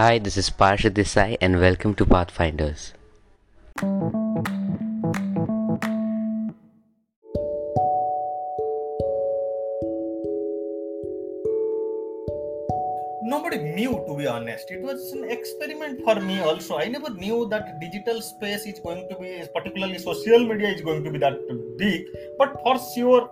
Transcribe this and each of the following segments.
Hi, this is Parshad Desai and welcome to Pathfinders. nobody knew to be honest. It was an experiment for me also. I never knew that digital space is going to be particularly social media is going to be that big. But for sure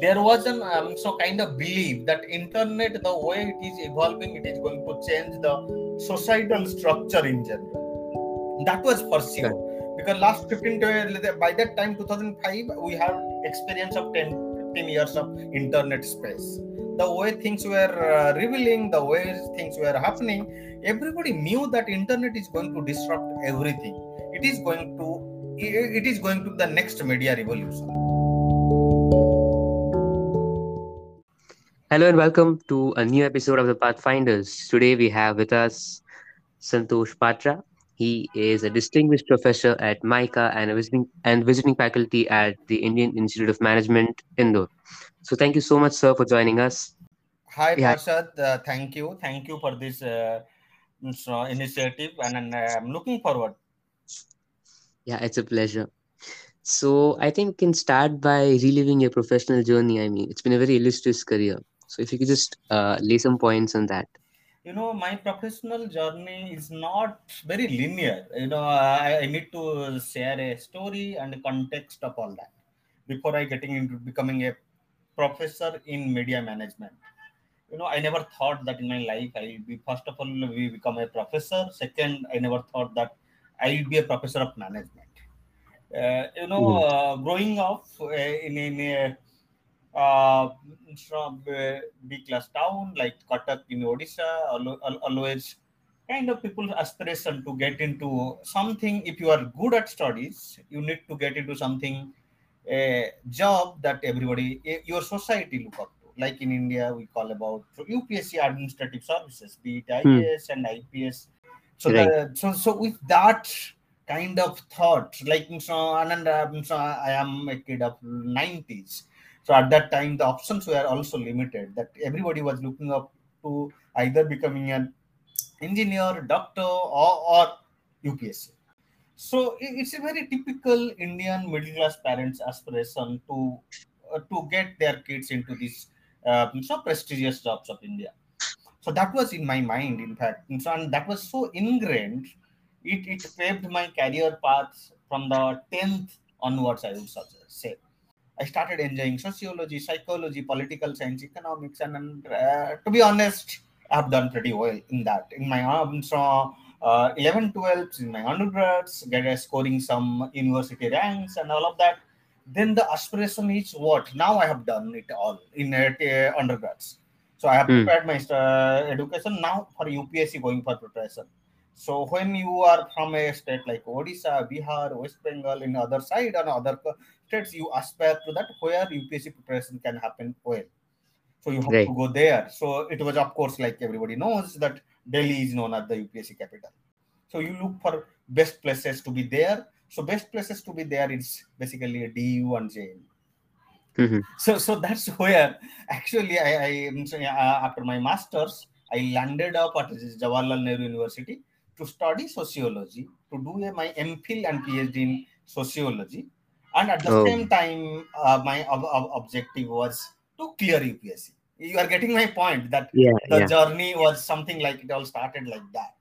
there was an um, so kind of belief that internet the way it is evolving it is going to change the societal structure in general. That was for sure because last 15 to by that time 2005 we have experience of 10 15 years of internet space. The way things were uh, revealing the way things were happening everybody knew that internet is going to disrupt everything. It is going to it is going to be the next media revolution Hello and welcome to a new episode of the Pathfinders. Today we have with us Santosh Patra. He is a distinguished professor at MICA and a visiting and visiting faculty at the Indian Institute of Management, Indore. So thank you so much, sir, for joining us. Hi, yeah. Parshad. Uh, thank you. Thank you for this uh, initiative, and uh, I'm looking forward. Yeah, it's a pleasure. So I think we can start by reliving your professional journey. I mean, it's been a very illustrious career. So if you could just uh, lay some points on that. You know, my professional journey is not very linear. You know, I, I need to share a story and context of all that before I getting into becoming a professor in media management. You know, I never thought that in my life I will be first of all we become a professor. Second, I never thought that I will be a professor of management. Uh, you know, mm. uh, growing up uh, in, in a uh, from uh, big class town like Cuttack in Odisha, always kind of people's aspiration to get into something. If you are good at studies, you need to get into something, a job that everybody, your society look up to. Like in India, we call about UPSC administrative services, be it IAS hmm. and IPS. So, right. the, so, so with that kind of thought, like so, and, so I am a kid of 90s so at that time, the options were also limited. That everybody was looking up to either becoming an engineer, doctor, or, or UPSC. So it's a very typical Indian middle class parents' aspiration to uh, to get their kids into these uh, so prestigious jobs of India. So that was in my mind, in fact, and, so, and that was so ingrained. It it paved my career path from the tenth onwards. I would say. I started enjoying sociology, psychology, political science, economics, and uh, to be honest, I've done pretty well in that. In my um, so, uh, 11, 12, in my undergrads, get uh, scoring some university ranks and all of that. Then the aspiration is what? Now I have done it all in uh, undergrads. So I have mm. prepared my uh, education now for UPSC going for preparation. So when you are from a state like Odisha, Bihar, West Bengal, in other side and other states, you aspire to that where UPSC preparation can happen well. So you have right. to go there. So it was, of course, like everybody knows that Delhi is known as the UPSC capital. So you look for best places to be there. So best places to be there is basically a DU and JNU. Mm-hmm. So so that's where actually I, I uh, after my masters I landed up at Jawaharlal Nehru University to study sociology, to do a, my MPhil and PhD in sociology. And at the oh. same time, uh, my ob- ob- objective was to clear UPSC. You are getting my point that yeah, the yeah. journey was something like it all started like that.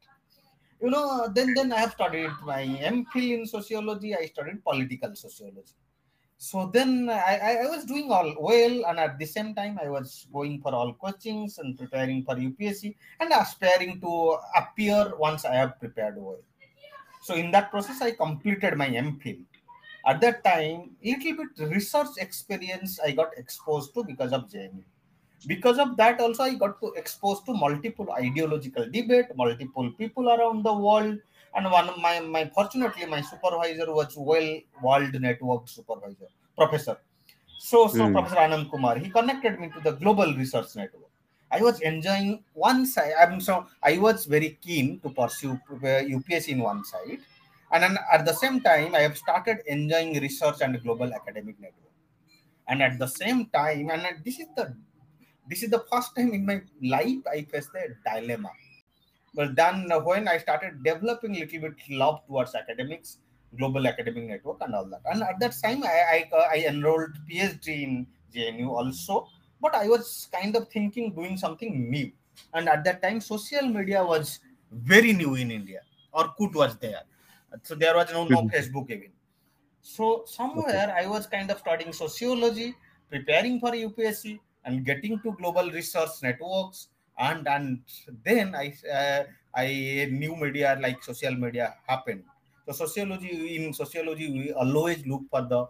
You know, then then I have studied my MPhil in sociology. I studied political sociology so then I, I was doing all well and at the same time i was going for all coachings and preparing for upsc and aspiring to appear once i have prepared well. So in that process i completed my mphil at that time a little bit research experience i got exposed to because of JNU because of that also i got to exposed to multiple ideological debate multiple people around the world and one my, my fortunately my supervisor was well world network supervisor professor. So so mm. professor anand kumar he connected me to the global research network. I was enjoying one side i'm so i was very keen to pursue ups in one side. And then at the same time i have started enjoying research and global academic network. And at the same time and this is the this is the first time in my life i faced a dilemma But then when I started developing little bit love towards academics, global academic network and all that. And at that time, I, I, uh, I enrolled PhD in JNU also, but I was kind of thinking doing something new. And at that time, social media was very new in India. Orkut was there. So there was no, no Mhm. Facebook even. So somewhere I was kind of studying sociology, preparing for UPSC, and getting to global research networks. And and then I uh, I new media like social media happened. So sociology in sociology we always look for the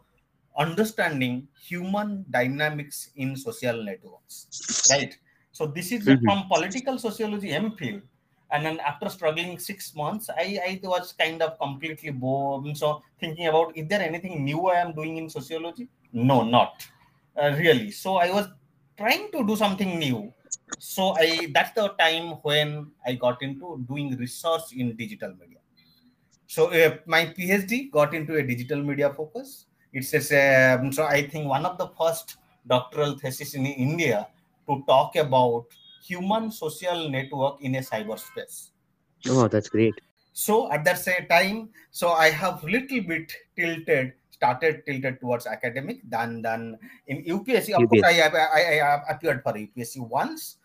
understanding human dynamics in social networks, right? So this is Mhm. from political sociology MPhil and then after struggling six months i i was kind of completely bored so thinking about is there anything new i am doing in sociology no not uh, really so i was trying to do something new so i that's the time when i got into doing research in digital media so uh, my phd got into a digital media focus it's a, um, so i think one of the first doctoral thesis in india to talk about human social network in a cyberspace. Oh, that's great. So at that same time, so I have little bit tilted, started tilted towards academic. than then in UPSC, of course, I, I, I appeared for UPSC once,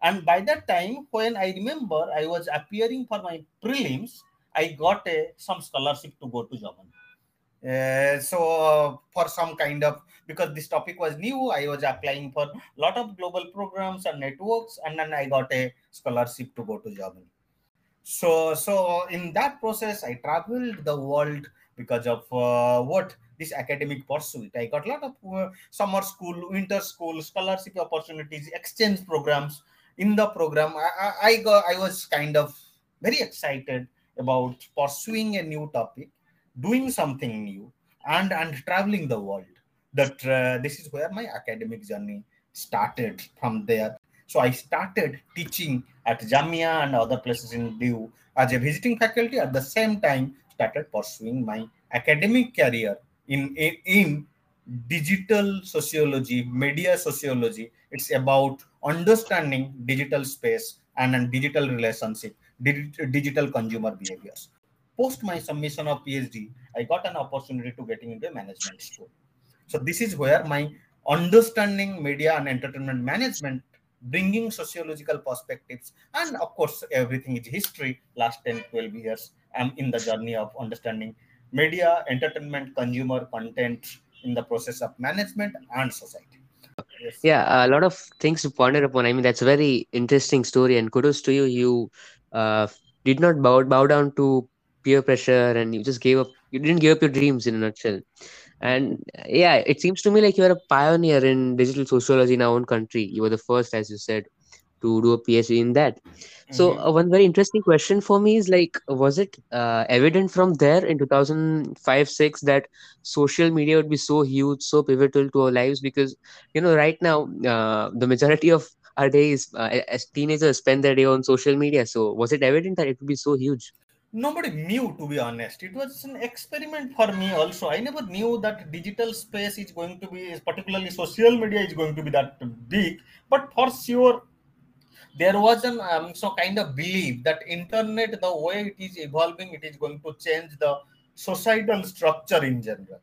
and by that time, when I remember, I was appearing for my prelims. I got a some scholarship to go to Germany. Uh, so uh, for some kind of because this topic was new i was applying for a lot of global programs and networks and then i got a scholarship to go to germany so so in that process i traveled the world because of uh, what this academic pursuit. I got a lot of uh, summer school winter school scholarship opportunities exchange programs. In the program i i, got i was kind of very excited about pursuing a new topic doing something new and and traveling the world. That uh, this is where my academic journey started from there. So i started teaching at jamia and other places in DU as a visiting faculty. At the same time started pursuing my academic career in in, in digital sociology media sociology it's about understanding digital space and, digital relationship digital consumer behaviors. Post my submission of phd i got an opportunity to getting into management school. So this is where my understanding media and entertainment management bringing sociological perspectives and of course everything is history. Last 10 12 years i'm in the journey of understanding media entertainment consumer content in the process of management and society. Yes. yeah a lot of things to ponder upon. I mean that's a very interesting story and kudos to you. You uh, did not bow, bow down to peer pressure and you just gave up you didn't give up your dreams in a nutshell. And yeah it seems to me like you're a pioneer in digital sociology in our own country. You were the first as you said to do a phd in that. So mm-hmm. uh, one very interesting question for me is like was it uh, evident from there in 2005 6 that social media would be so huge so pivotal to our lives? Because you know right now uh, the majority of our days as teenagers spend their day on social media. So was it evident that it would be so huge? Nobody knew to be honest. It was an experiment for me also. I never knew that digital space is going to be particularly social media is going to be that big. But for sure there was an um, so kind of belief that internet the way it is evolving it is going to change the societal structure in general.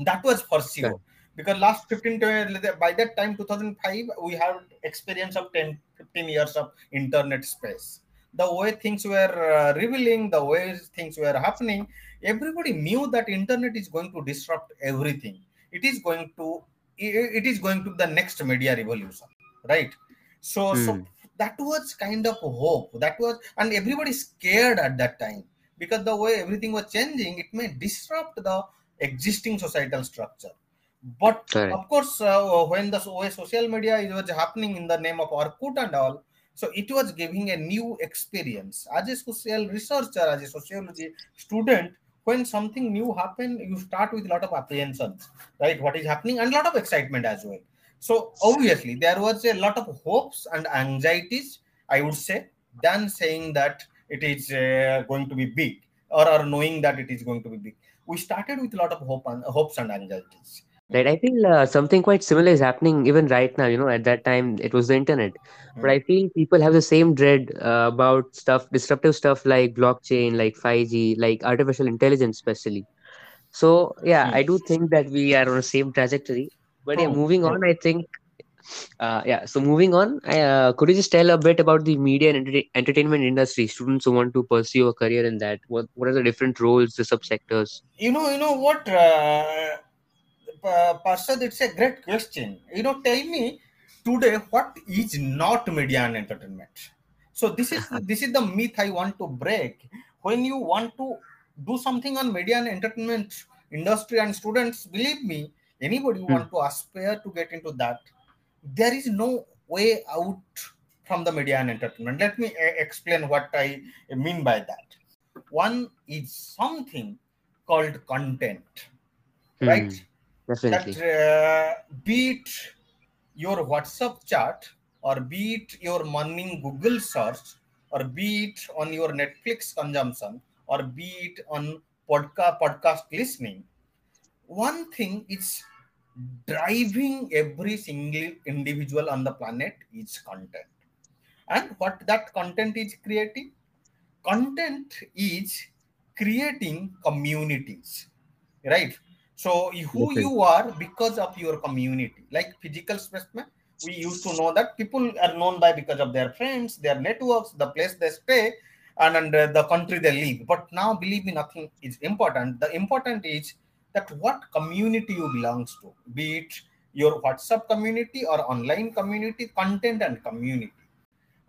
That was for sure. Okay. because last 15 to, by that time 2005 we have experience of 10 15 years of internet space. The way things were uh, revealing the way things were happening everybody knew that internet is going to disrupt everything. It is going to it is going to the next media revolution right? So so that was kind of hope that was and everybody scared at that time because the way everything was changing it may disrupt the existing societal structure but of course uh, when the way social media was happening in the name of Orkut and all so it was giving a new experience. As a social researcher, as a sociology student, when something new happen, you start with a lot of apprehensions, right? What is happening and a lot of excitement as well. So obviously there was a lot of hopes and anxieties, I would say, than saying that it is uh, going to be big or, or knowing that it is going to be big. We started with a lot of hope and hopes and anxieties. Right. I feel uh, something quite similar is happening even right now. You know, at that time it was the internet, but Hmm. I feel people have the same dread uh, about stuff, disruptive stuff like blockchain, like 5G, like artificial intelligence, especially. So yeah, Hmm. I do think that we are on the same trajectory. But yeah, moving on, I think uh, yeah. So moving on, I, uh, could you just tell a bit about the media and enter entertainment industry? Students who want to pursue a career in that, what what are the different roles, the subsectors? You know, you know what, uh, Pa- Parshad, it's a great question. You know, tell me today what is not media and entertainment. So this is this is the myth I want to break. When you want to do something on media and entertainment industry and students, believe me, anybody who Hmm. want to aspire to get into that, there is no way out from the media and entertainment. Let me uh, explain what I mean by that. One is something called content, right? Hmm. that uh, beat your WhatsApp chat or beat your morning Google search or beat on your Netflix consumption or beat on podcast podcast listening. One thing is driving every single individual on the planet is content. And what that content is creating? Content is creating communities right? So who you are because of your community. Like physical specimen we used to know that people are known by because of their friends their networks the place they stay and, and uh, the country they live. But now believe me nothing is important. The important is that what community you belongs to be it your whatsapp community or online community content and community.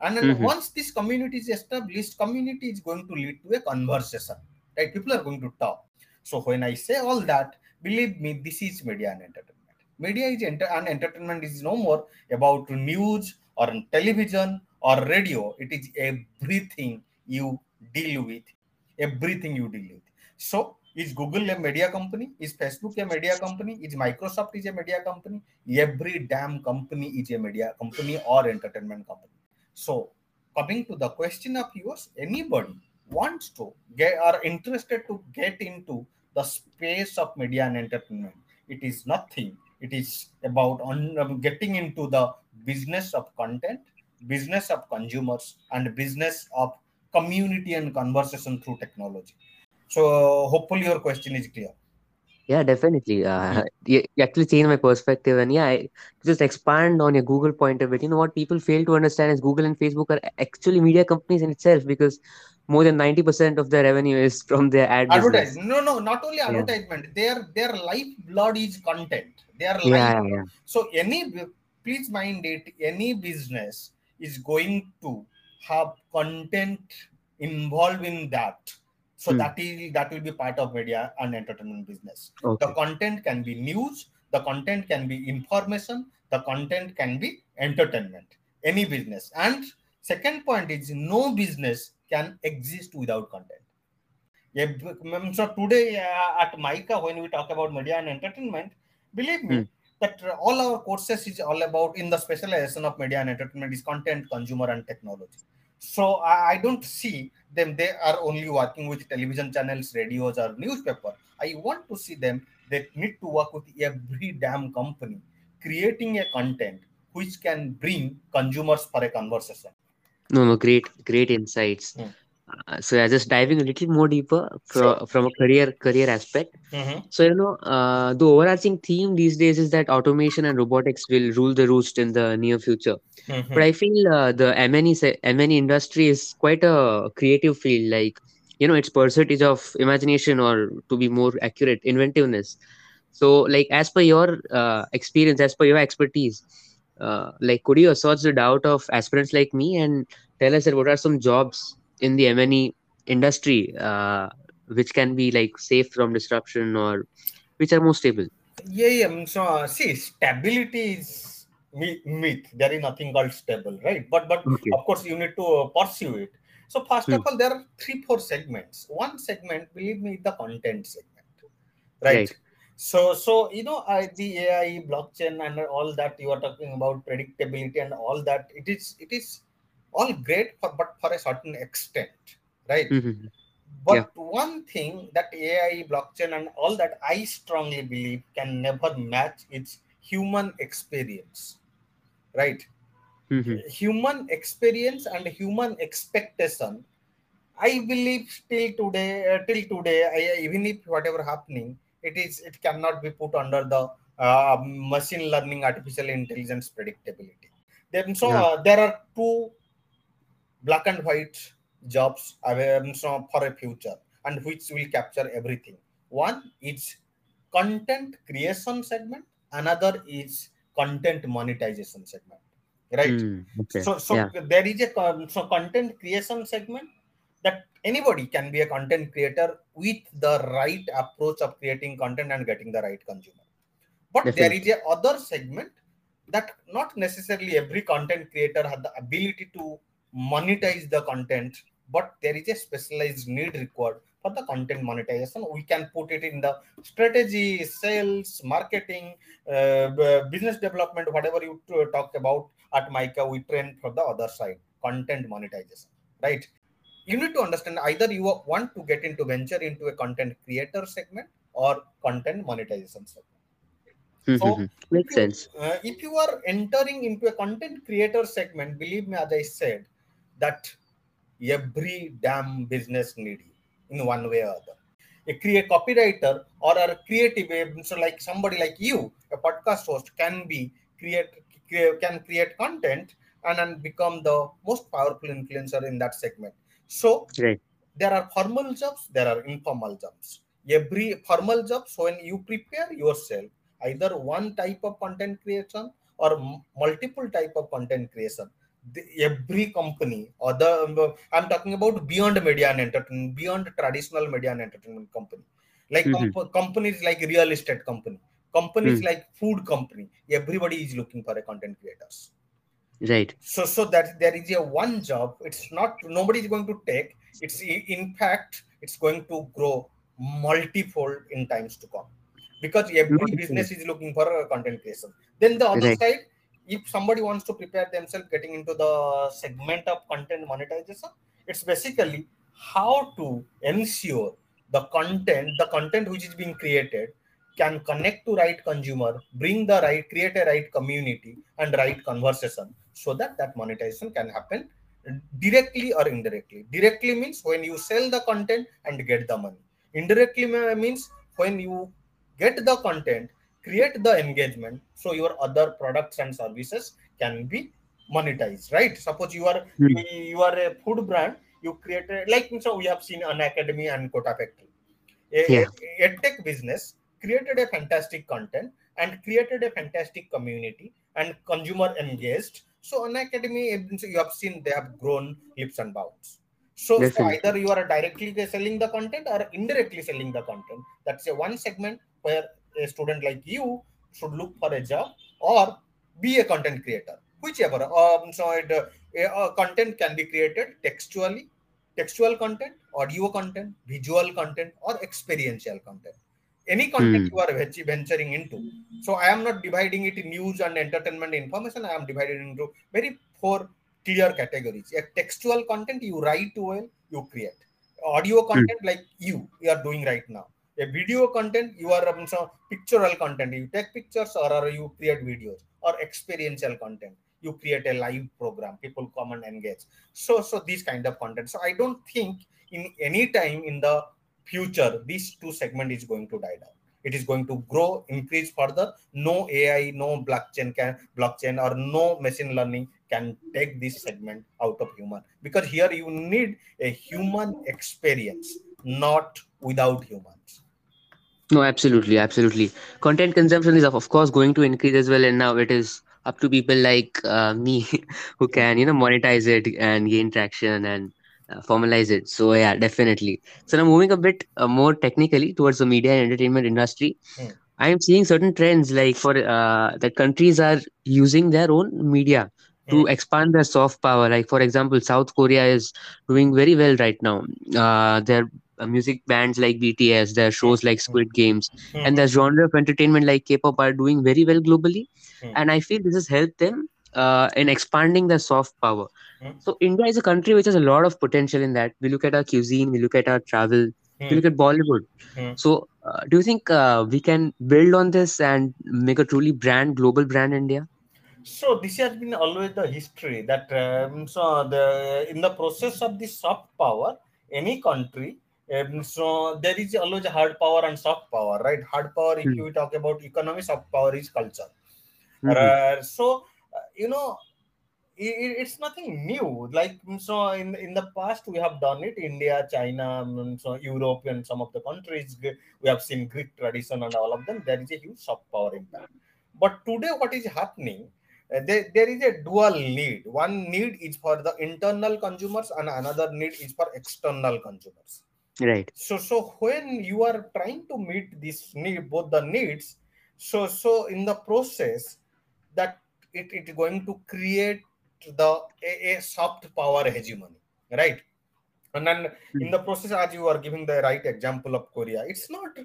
And then hmm once this community is established community is going to lead to a conversation right? People are going to talk. So when i say all that believe me this is media and entertainment. Media is enter- and entertainment is no more about news or television or radio. It is everything you deal with. Everything you deal with. So is google a media company is facebook a media company is microsoft is a media company every damn company is a media company or entertainment company so, coming to the question of yours, anybody wants to get or interested to get into the space of media and entertainment. It is nothing. It is about um, getting into the business of content, business of consumers, and business of community and conversation through technology. So, hopefully, your question is clear. Yeah, definitely. Uh, you, actually changed my perspective, and yeah, I, just expand on your Google point of it. You know what people fail to understand is Google and Facebook are actually media companies in itself because more than 90% of their revenue is from their ad advertise business. no no not only Yeah. advertisement their their lifeblood is content their life Yeah, yeah, so any please mind it any business is going to have content involved in that so. Hmm. that is that will be part of media and entertainment business the content can be news the content can be information the content can be entertainment any business and second point is no business can exist without content yeah, mm, so today uh, at Mica, when we talk about media and entertainment, believe me that uh, all our courses is all about in the specialization of media and entertainment is content, consumer, and technology. So I, I don't see them. They are only working with television channels, radios, or newspaper. I want to see them. They need to work with every damn company, creating a content which can bring consumers for a conversation. No, no, great, great insights. Hmm. Uh, so yeah, just diving a little more deeper Sure. from a career career aspect. Mm-hmm. So you know, uh, the overarching theme these days is that automation and robotics will rule the roost in the near future. But Mm-hmm. I feel uh, the M&E se- M&E industry is quite a creative field. Like you know, its percentage of imagination, or to be more accurate, inventiveness. So, like as per your uh, experience, as per your expertise, uh, like could you assert the doubt of aspirants like me and tell us that what are some jobs in the M&E industry uh, which can be like safe from disruption or which are more stable? Yeah, yeah. mm, So, uh, see, stability is myth. myth. There is nothing called stable, right? But, but Okay. of course, you need to uh, pursue it. So, first of Hmm. all, there are three, four segments. One segment, believe me, the content segment, right? Right. So, so you know, uh, the AI, blockchain, and all that you are talking about, predictability, and all that. It is, it is all great, for, but for a certain extent, right? Mm-hmm. Yeah. But one thing that AI, blockchain, and all that I strongly believe can never match its human experience, right? Mhm. Human experience and human expectation. I believe still today, uh, till today, I, even if whatever happening, it is it cannot be put under the uh, machine learning, artificial intelligence predictability. Then so Yeah. uh, there are two black and white jobs for a future and which will capture everything. One is content creation segment, another is content monetization segment. Right. Mm, okay. So so Yeah. there is a so content creation segment that anybody can be a content creator with the right approach of creating content and getting the right consumer. But there is a other segment that not necessarily every content creator has the ability to monetize the content, but there is a specialized need required for the content monetization. We can put it in the strategy, sales, marketing, uh, business development, whatever you talk about at Mica, we train for the other side, content monetization, right? You need to understand either you want to get into venture into a content creator segment or content monetization segment. So Mhm. if Makes you sense. uh, if you are entering into a content creator segment, believe me, as I said, that every damn business need in one way or other. A create copywriter or a creative, so like somebody like you, a podcast host, can be create can create content and then become the most powerful influencer in that segment. So Right. there are formal jobs there are informal jobs every formal jobs so when you prepare yourself either one type of content creation or multiple type of content creation every company or the i'm talking about beyond media and entertainment beyond traditional media and entertainment company like Mhm. comp- companies like real estate company companies Mm. like food company everybody is looking for a content creators Right. so so that there is a one job it's not nobody is going to take it's in fact it's going to grow multifold in times to come because every business is looking for a content creation then the other Right. side if somebody wants to prepare themselves getting into the segment of content monetization it's basically how to ensure the content the content which is being created can connect to right consumer bring the right create a right community and right conversation so that that monetization can happen directly or indirectly. Directly means when you sell the content and get the money. Indirectly means when you get the content create the engagement so your other products and services can be monetized right? Suppose you are Mm. you, are a food brand you create a, like so we have seen Unacademy and kota factory. A, Yeah. a, a tech business created a fantastic content and created a fantastic community and consumer engaged. So Unacademy you have seen they have grown leaps and bounds. So, so either you are directly selling the content or indirectly selling the content. That's a one segment where a student like you should look for a job or be a content creator. Whichever um, so it, uh, uh, content can be created textually textual content audio content visual content or experiential content. Any content Hmm. you are venturing into. So i am not dividing it in news and entertainment information. I am divided into very four clear categories. A textual content you write well you create. Audio content like you you are doing right now a video content you are um, so pictorial content. You take pictures or, or you create videos or experiential content. You create a live program. People come and engage. So so these kind of content. So i don't think in any time in the future these two segment is going to die down. It is going to grow increase further. No ai no blockchain can blockchain or no machine learning can take this segment out of human. Because here you need a human experience not without humans No, absolutely, absolutely. Content consumption is of, of course going to increase as well, and now it is up to people like uh, me who Hmm. can, you know, monetize it and gain traction and uh, formalize it. So yeah, definitely. So now moving a bit uh, more technically towards the media and entertainment industry, Hmm. I am seeing certain trends like for uh, that countries are using their own media Hmm. to expand their soft power. Like for example, South Korea is doing very well right now. Uh, their uh, music bands like BTS, their Hmm. shows like Hmm. Squid Games, Hmm. and their genre of entertainment like K-pop are doing very well globally. Hmm. And I feel this has helped them uh, in expanding the soft power. Hmm. So India is a country which has a lot of potential in that. We look at our cuisine, we look at our travel, we Hmm. look at Bollywood. Hmm. So uh, do you think uh, we can build on this and make a truly brand, global brand India? So this has been always the history that um, so the in the process of the soft power, any country. Um, so there is always hard power and soft power, right? Hard power, if Hmm. you talk about economy, soft power is culture. Mhm. Uh, so uh, you know i- i- it's nothing new like mm, so in in the past we have done it india china mm, so europe and some of the countries we have seen greek tradition and all of them there is a huge soft power impact but today what is happening uh, there, there is a dual need one need is for the internal consumers and another need is for external consumers Right. so so when you are trying to meet this need both the needs so so in the process that it, it going to create the a, a soft power hegemony right and then in the process as you are giving the right example of korea it's not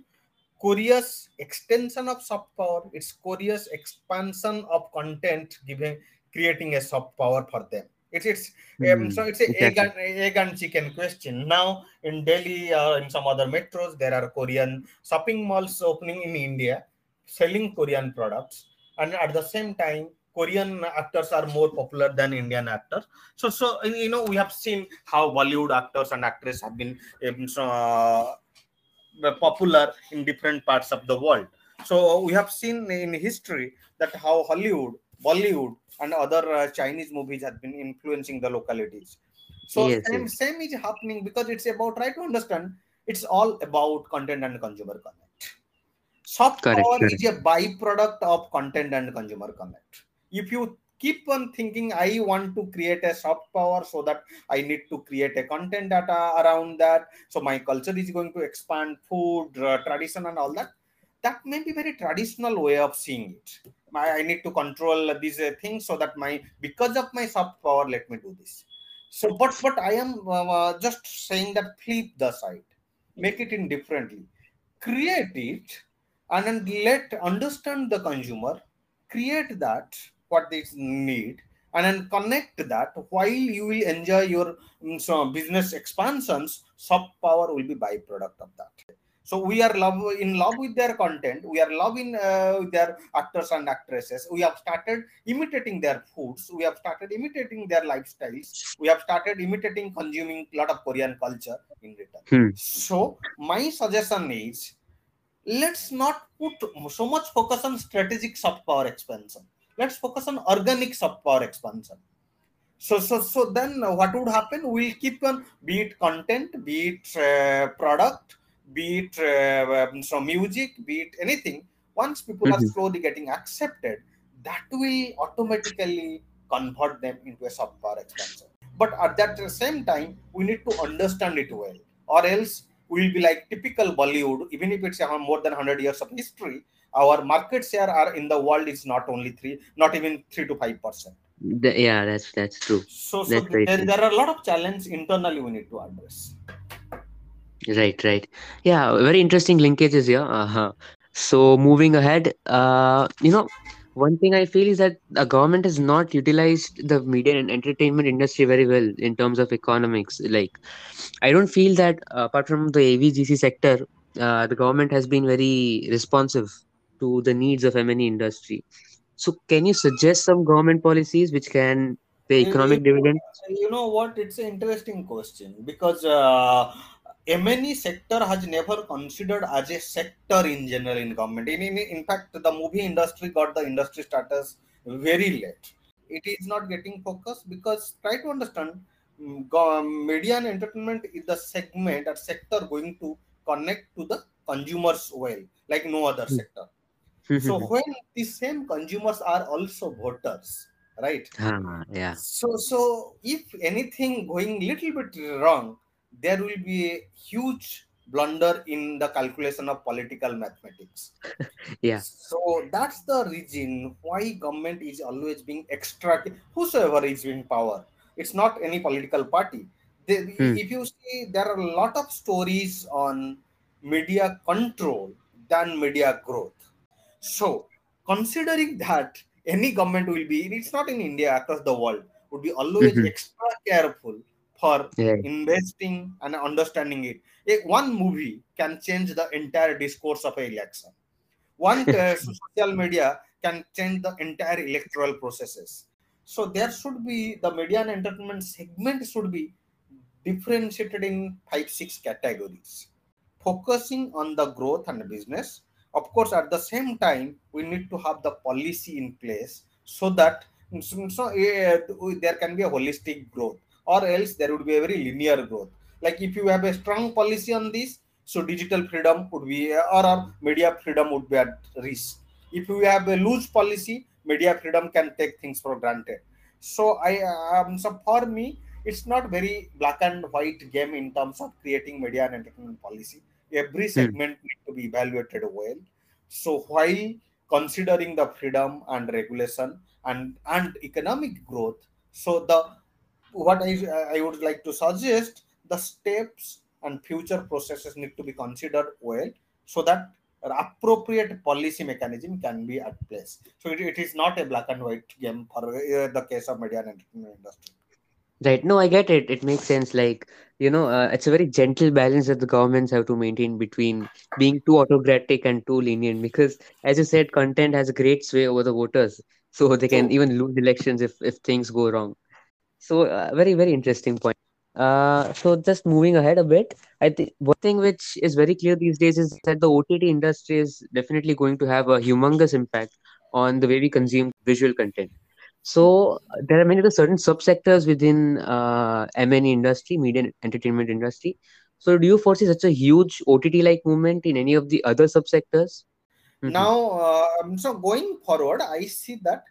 korea's extension of soft power it's korea's expansion of content giving creating a soft power for them it's it's um, Hmm, so it's a egg and, egg and chicken question. Now in delhi or in some other metros there are korean shopping malls opening in india selling korean products. And at the same time korean actors are more popular than indian actors. So so you know we have seen how bollywood actors and actresses have been um, uh, popular in different parts of the world. So we have seen in history that how hollywood bollywood and other uh, chinese movies have been influencing the localities so Yes, same yes. same is happening because it's about try to understand it's all about content and consumer connect soft Correct, power correct. is a byproduct of content and consumer connect if you keep on thinking i want to create a soft power so that i need to create a content data around that so my culture is going to expand food uh, tradition and all that that may be very traditional way of seeing it. My, i need to control these uh, things so that my because of my soft power let me do this. So but but i am uh, uh, just saying that flip the side. Make it in differently. Create it and then let understand the consumer create that what they need and then connect that while you will enjoy your mm, so business expansions soft power will be byproduct of that so we are love in love with their content we are loving uh, their actors and actresses. We have started imitating their foods we have started imitating their lifestyles we have started imitating consuming a lot of korean culture in return. Hmm. so my suggestion is let's not put so much focus on strategic soft power expansion. Let's focus on organic soft power expansion. So so so then what would happen? We'll keep on be it content be it uh, product be it uh, um, music be it anything once people are Mhm. slowly getting accepted that will automatically convert them into a power expansion but at that same time we need to understand it well or else we'll be like typical bollywood even if it's more than 100 years of history our market share are in the world is not only three not even three to five percent yeah, that's that's true. so so That's very there, true. there are a lot of challenges internally we need to address Right, right. Yeah, very interesting linkages here. Uh-huh. So moving ahead, uh, you know, one thing I feel is that the government has not utilized the media and entertainment industry very well in terms of economics. Like, I don't feel that uh, apart from the AVGC sector, uh, the government has been very responsive to the needs of M&E industry. So can you suggest some government policies which can pay you, you, economic dividends? you know what it's an interesting question because uh, M&E sector has never considered as a sector in general in government. In, in, in fact, the movie industry got the industry status very late. It is not getting focused because try to understand mm, media and entertainment is the segment or sector going to connect to the consumers well, like no other Hmm. sector. So when the same consumers are also voters, right? Ah, yeah. So, so if anything going little bit wrong, there will be a huge blunder in the calculation of political mathematics. Yeah. So that's the reason why government is always being extra. Whosoever is in power, it's not any political party. They, Hmm. If you see, there are a lot of stories on media control than media growth. So, considering that any government will be it's not in india across the world would be always Mhm. extra careful for Yeah. investing and understanding it. Eh, one movie can change the entire discourse of an election. One uh, social media can change the entire electoral processes. So there should be the media and entertainment segment should be differentiated in five six categories. Focusing on the growth and business. Of course at the same time we need to have the policy in place so that so, so, eh, there can be a holistic growth or else there would be a very linear growth. Like if you have a strong policy on this so digital freedom would be or, or media freedom would be at risk. If you have a loose policy media freedom can take things for granted. So i um, so for me it's not very black and white game in terms of creating media and entertainment policy. Every segment need to be evaluated well. So while considering the freedom and regulation and and economic growth so the what i i would like to suggest the steps and future processes need to be considered well so that appropriate policy mechanism can be at place so it, it is not a black and white game for uh, the case of media and entertainment industry Right. No, I get it. It makes sense. Like, you know, uh, it's a very gentle balance that the governments have to maintain between being too autocratic and too lenient. Because, as you said, content has a great sway over the voters. So they can even lose elections if, if things go wrong. So, uh, very, very interesting point. Uh, so just moving ahead a bit, I think one thing which is very clear these days is that the OTT industry is definitely going to have a humongous impact on the way we consume visual content. So there are many other certain subsectors within uh, M&E industry, media and entertainment industry. So do you foresee such a huge OTT-like movement in any of the other subsectors? Mm-hmm. now uh, so going forward i see that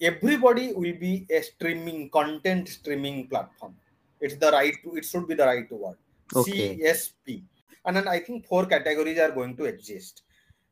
everybody will be a streaming content streaming platform. It's the right to, it should be the right word. Okay. csp and then i think four categories are going to exist.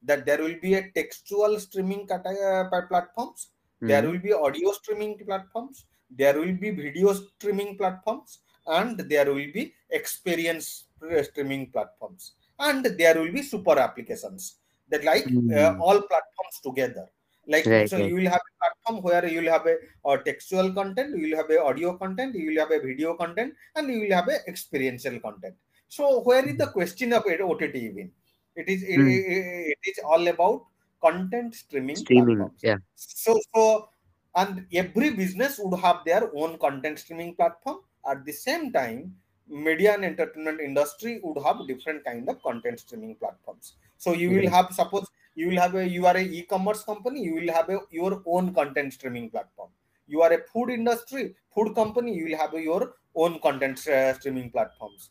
That there will be a textual streaming cate- uh, platforms. There Mm-hmm. will be audio streaming platforms. There will be video streaming platforms. And there will be experience uh, streaming platforms. And there will be super applications. That like uh, Mm. all platforms together like Right, so right. you will have a platform where you will have a, uh textual content you will have a audio content you will have a video content and you will have a experiential content so where is the question of ott even it is it, Mm. it- it is all about content streaming Streaming, platforms yeah. so so and every business would have their own content streaming platform at the same time media and entertainment industry would have different kind of content streaming platforms so you will have suppose you will have a you are a e-commerce company you will have a, your own content streaming platform. You are a food industry food company you will have your own content uh, streaming platforms.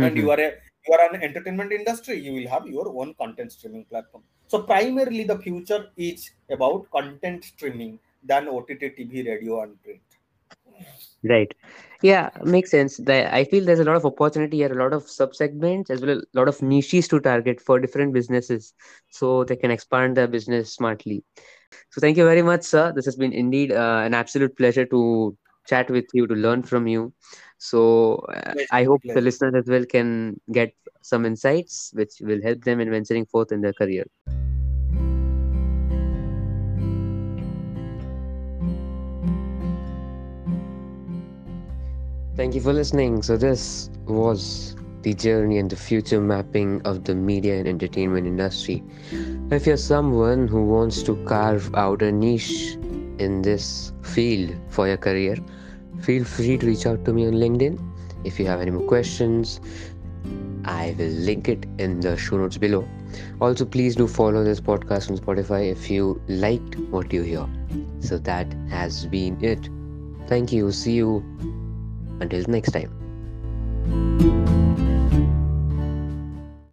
And you Mm-hmm. are a you are an entertainment industry you will have your own content streaming platform. So primarily the future is about content streaming than ott tv radio and print Right. Yeah, makes sense. The, I feel there's a lot of opportunity here, a lot of sub-segments, as well as a lot of niches to target for different businesses, so they can expand their business smartly. So thank you very much, sir. This has been indeed uh, an absolute pleasure to chat with you, to learn from you. So uh, pleasure, I hope the listeners as well can get some insights which will help them in venturing forth in their career. Thank you for listening. So, this was the journey and the future mapping of the media and entertainment industry. If you're someone who wants to carve out a niche in this field for your career, feel free to reach out to me on LinkedIn. If you have any more questions, I will link it in the show notes below. Also, please do follow this podcast on Spotify if you liked what you hear. So, that has been it. Thank you. See you until next time.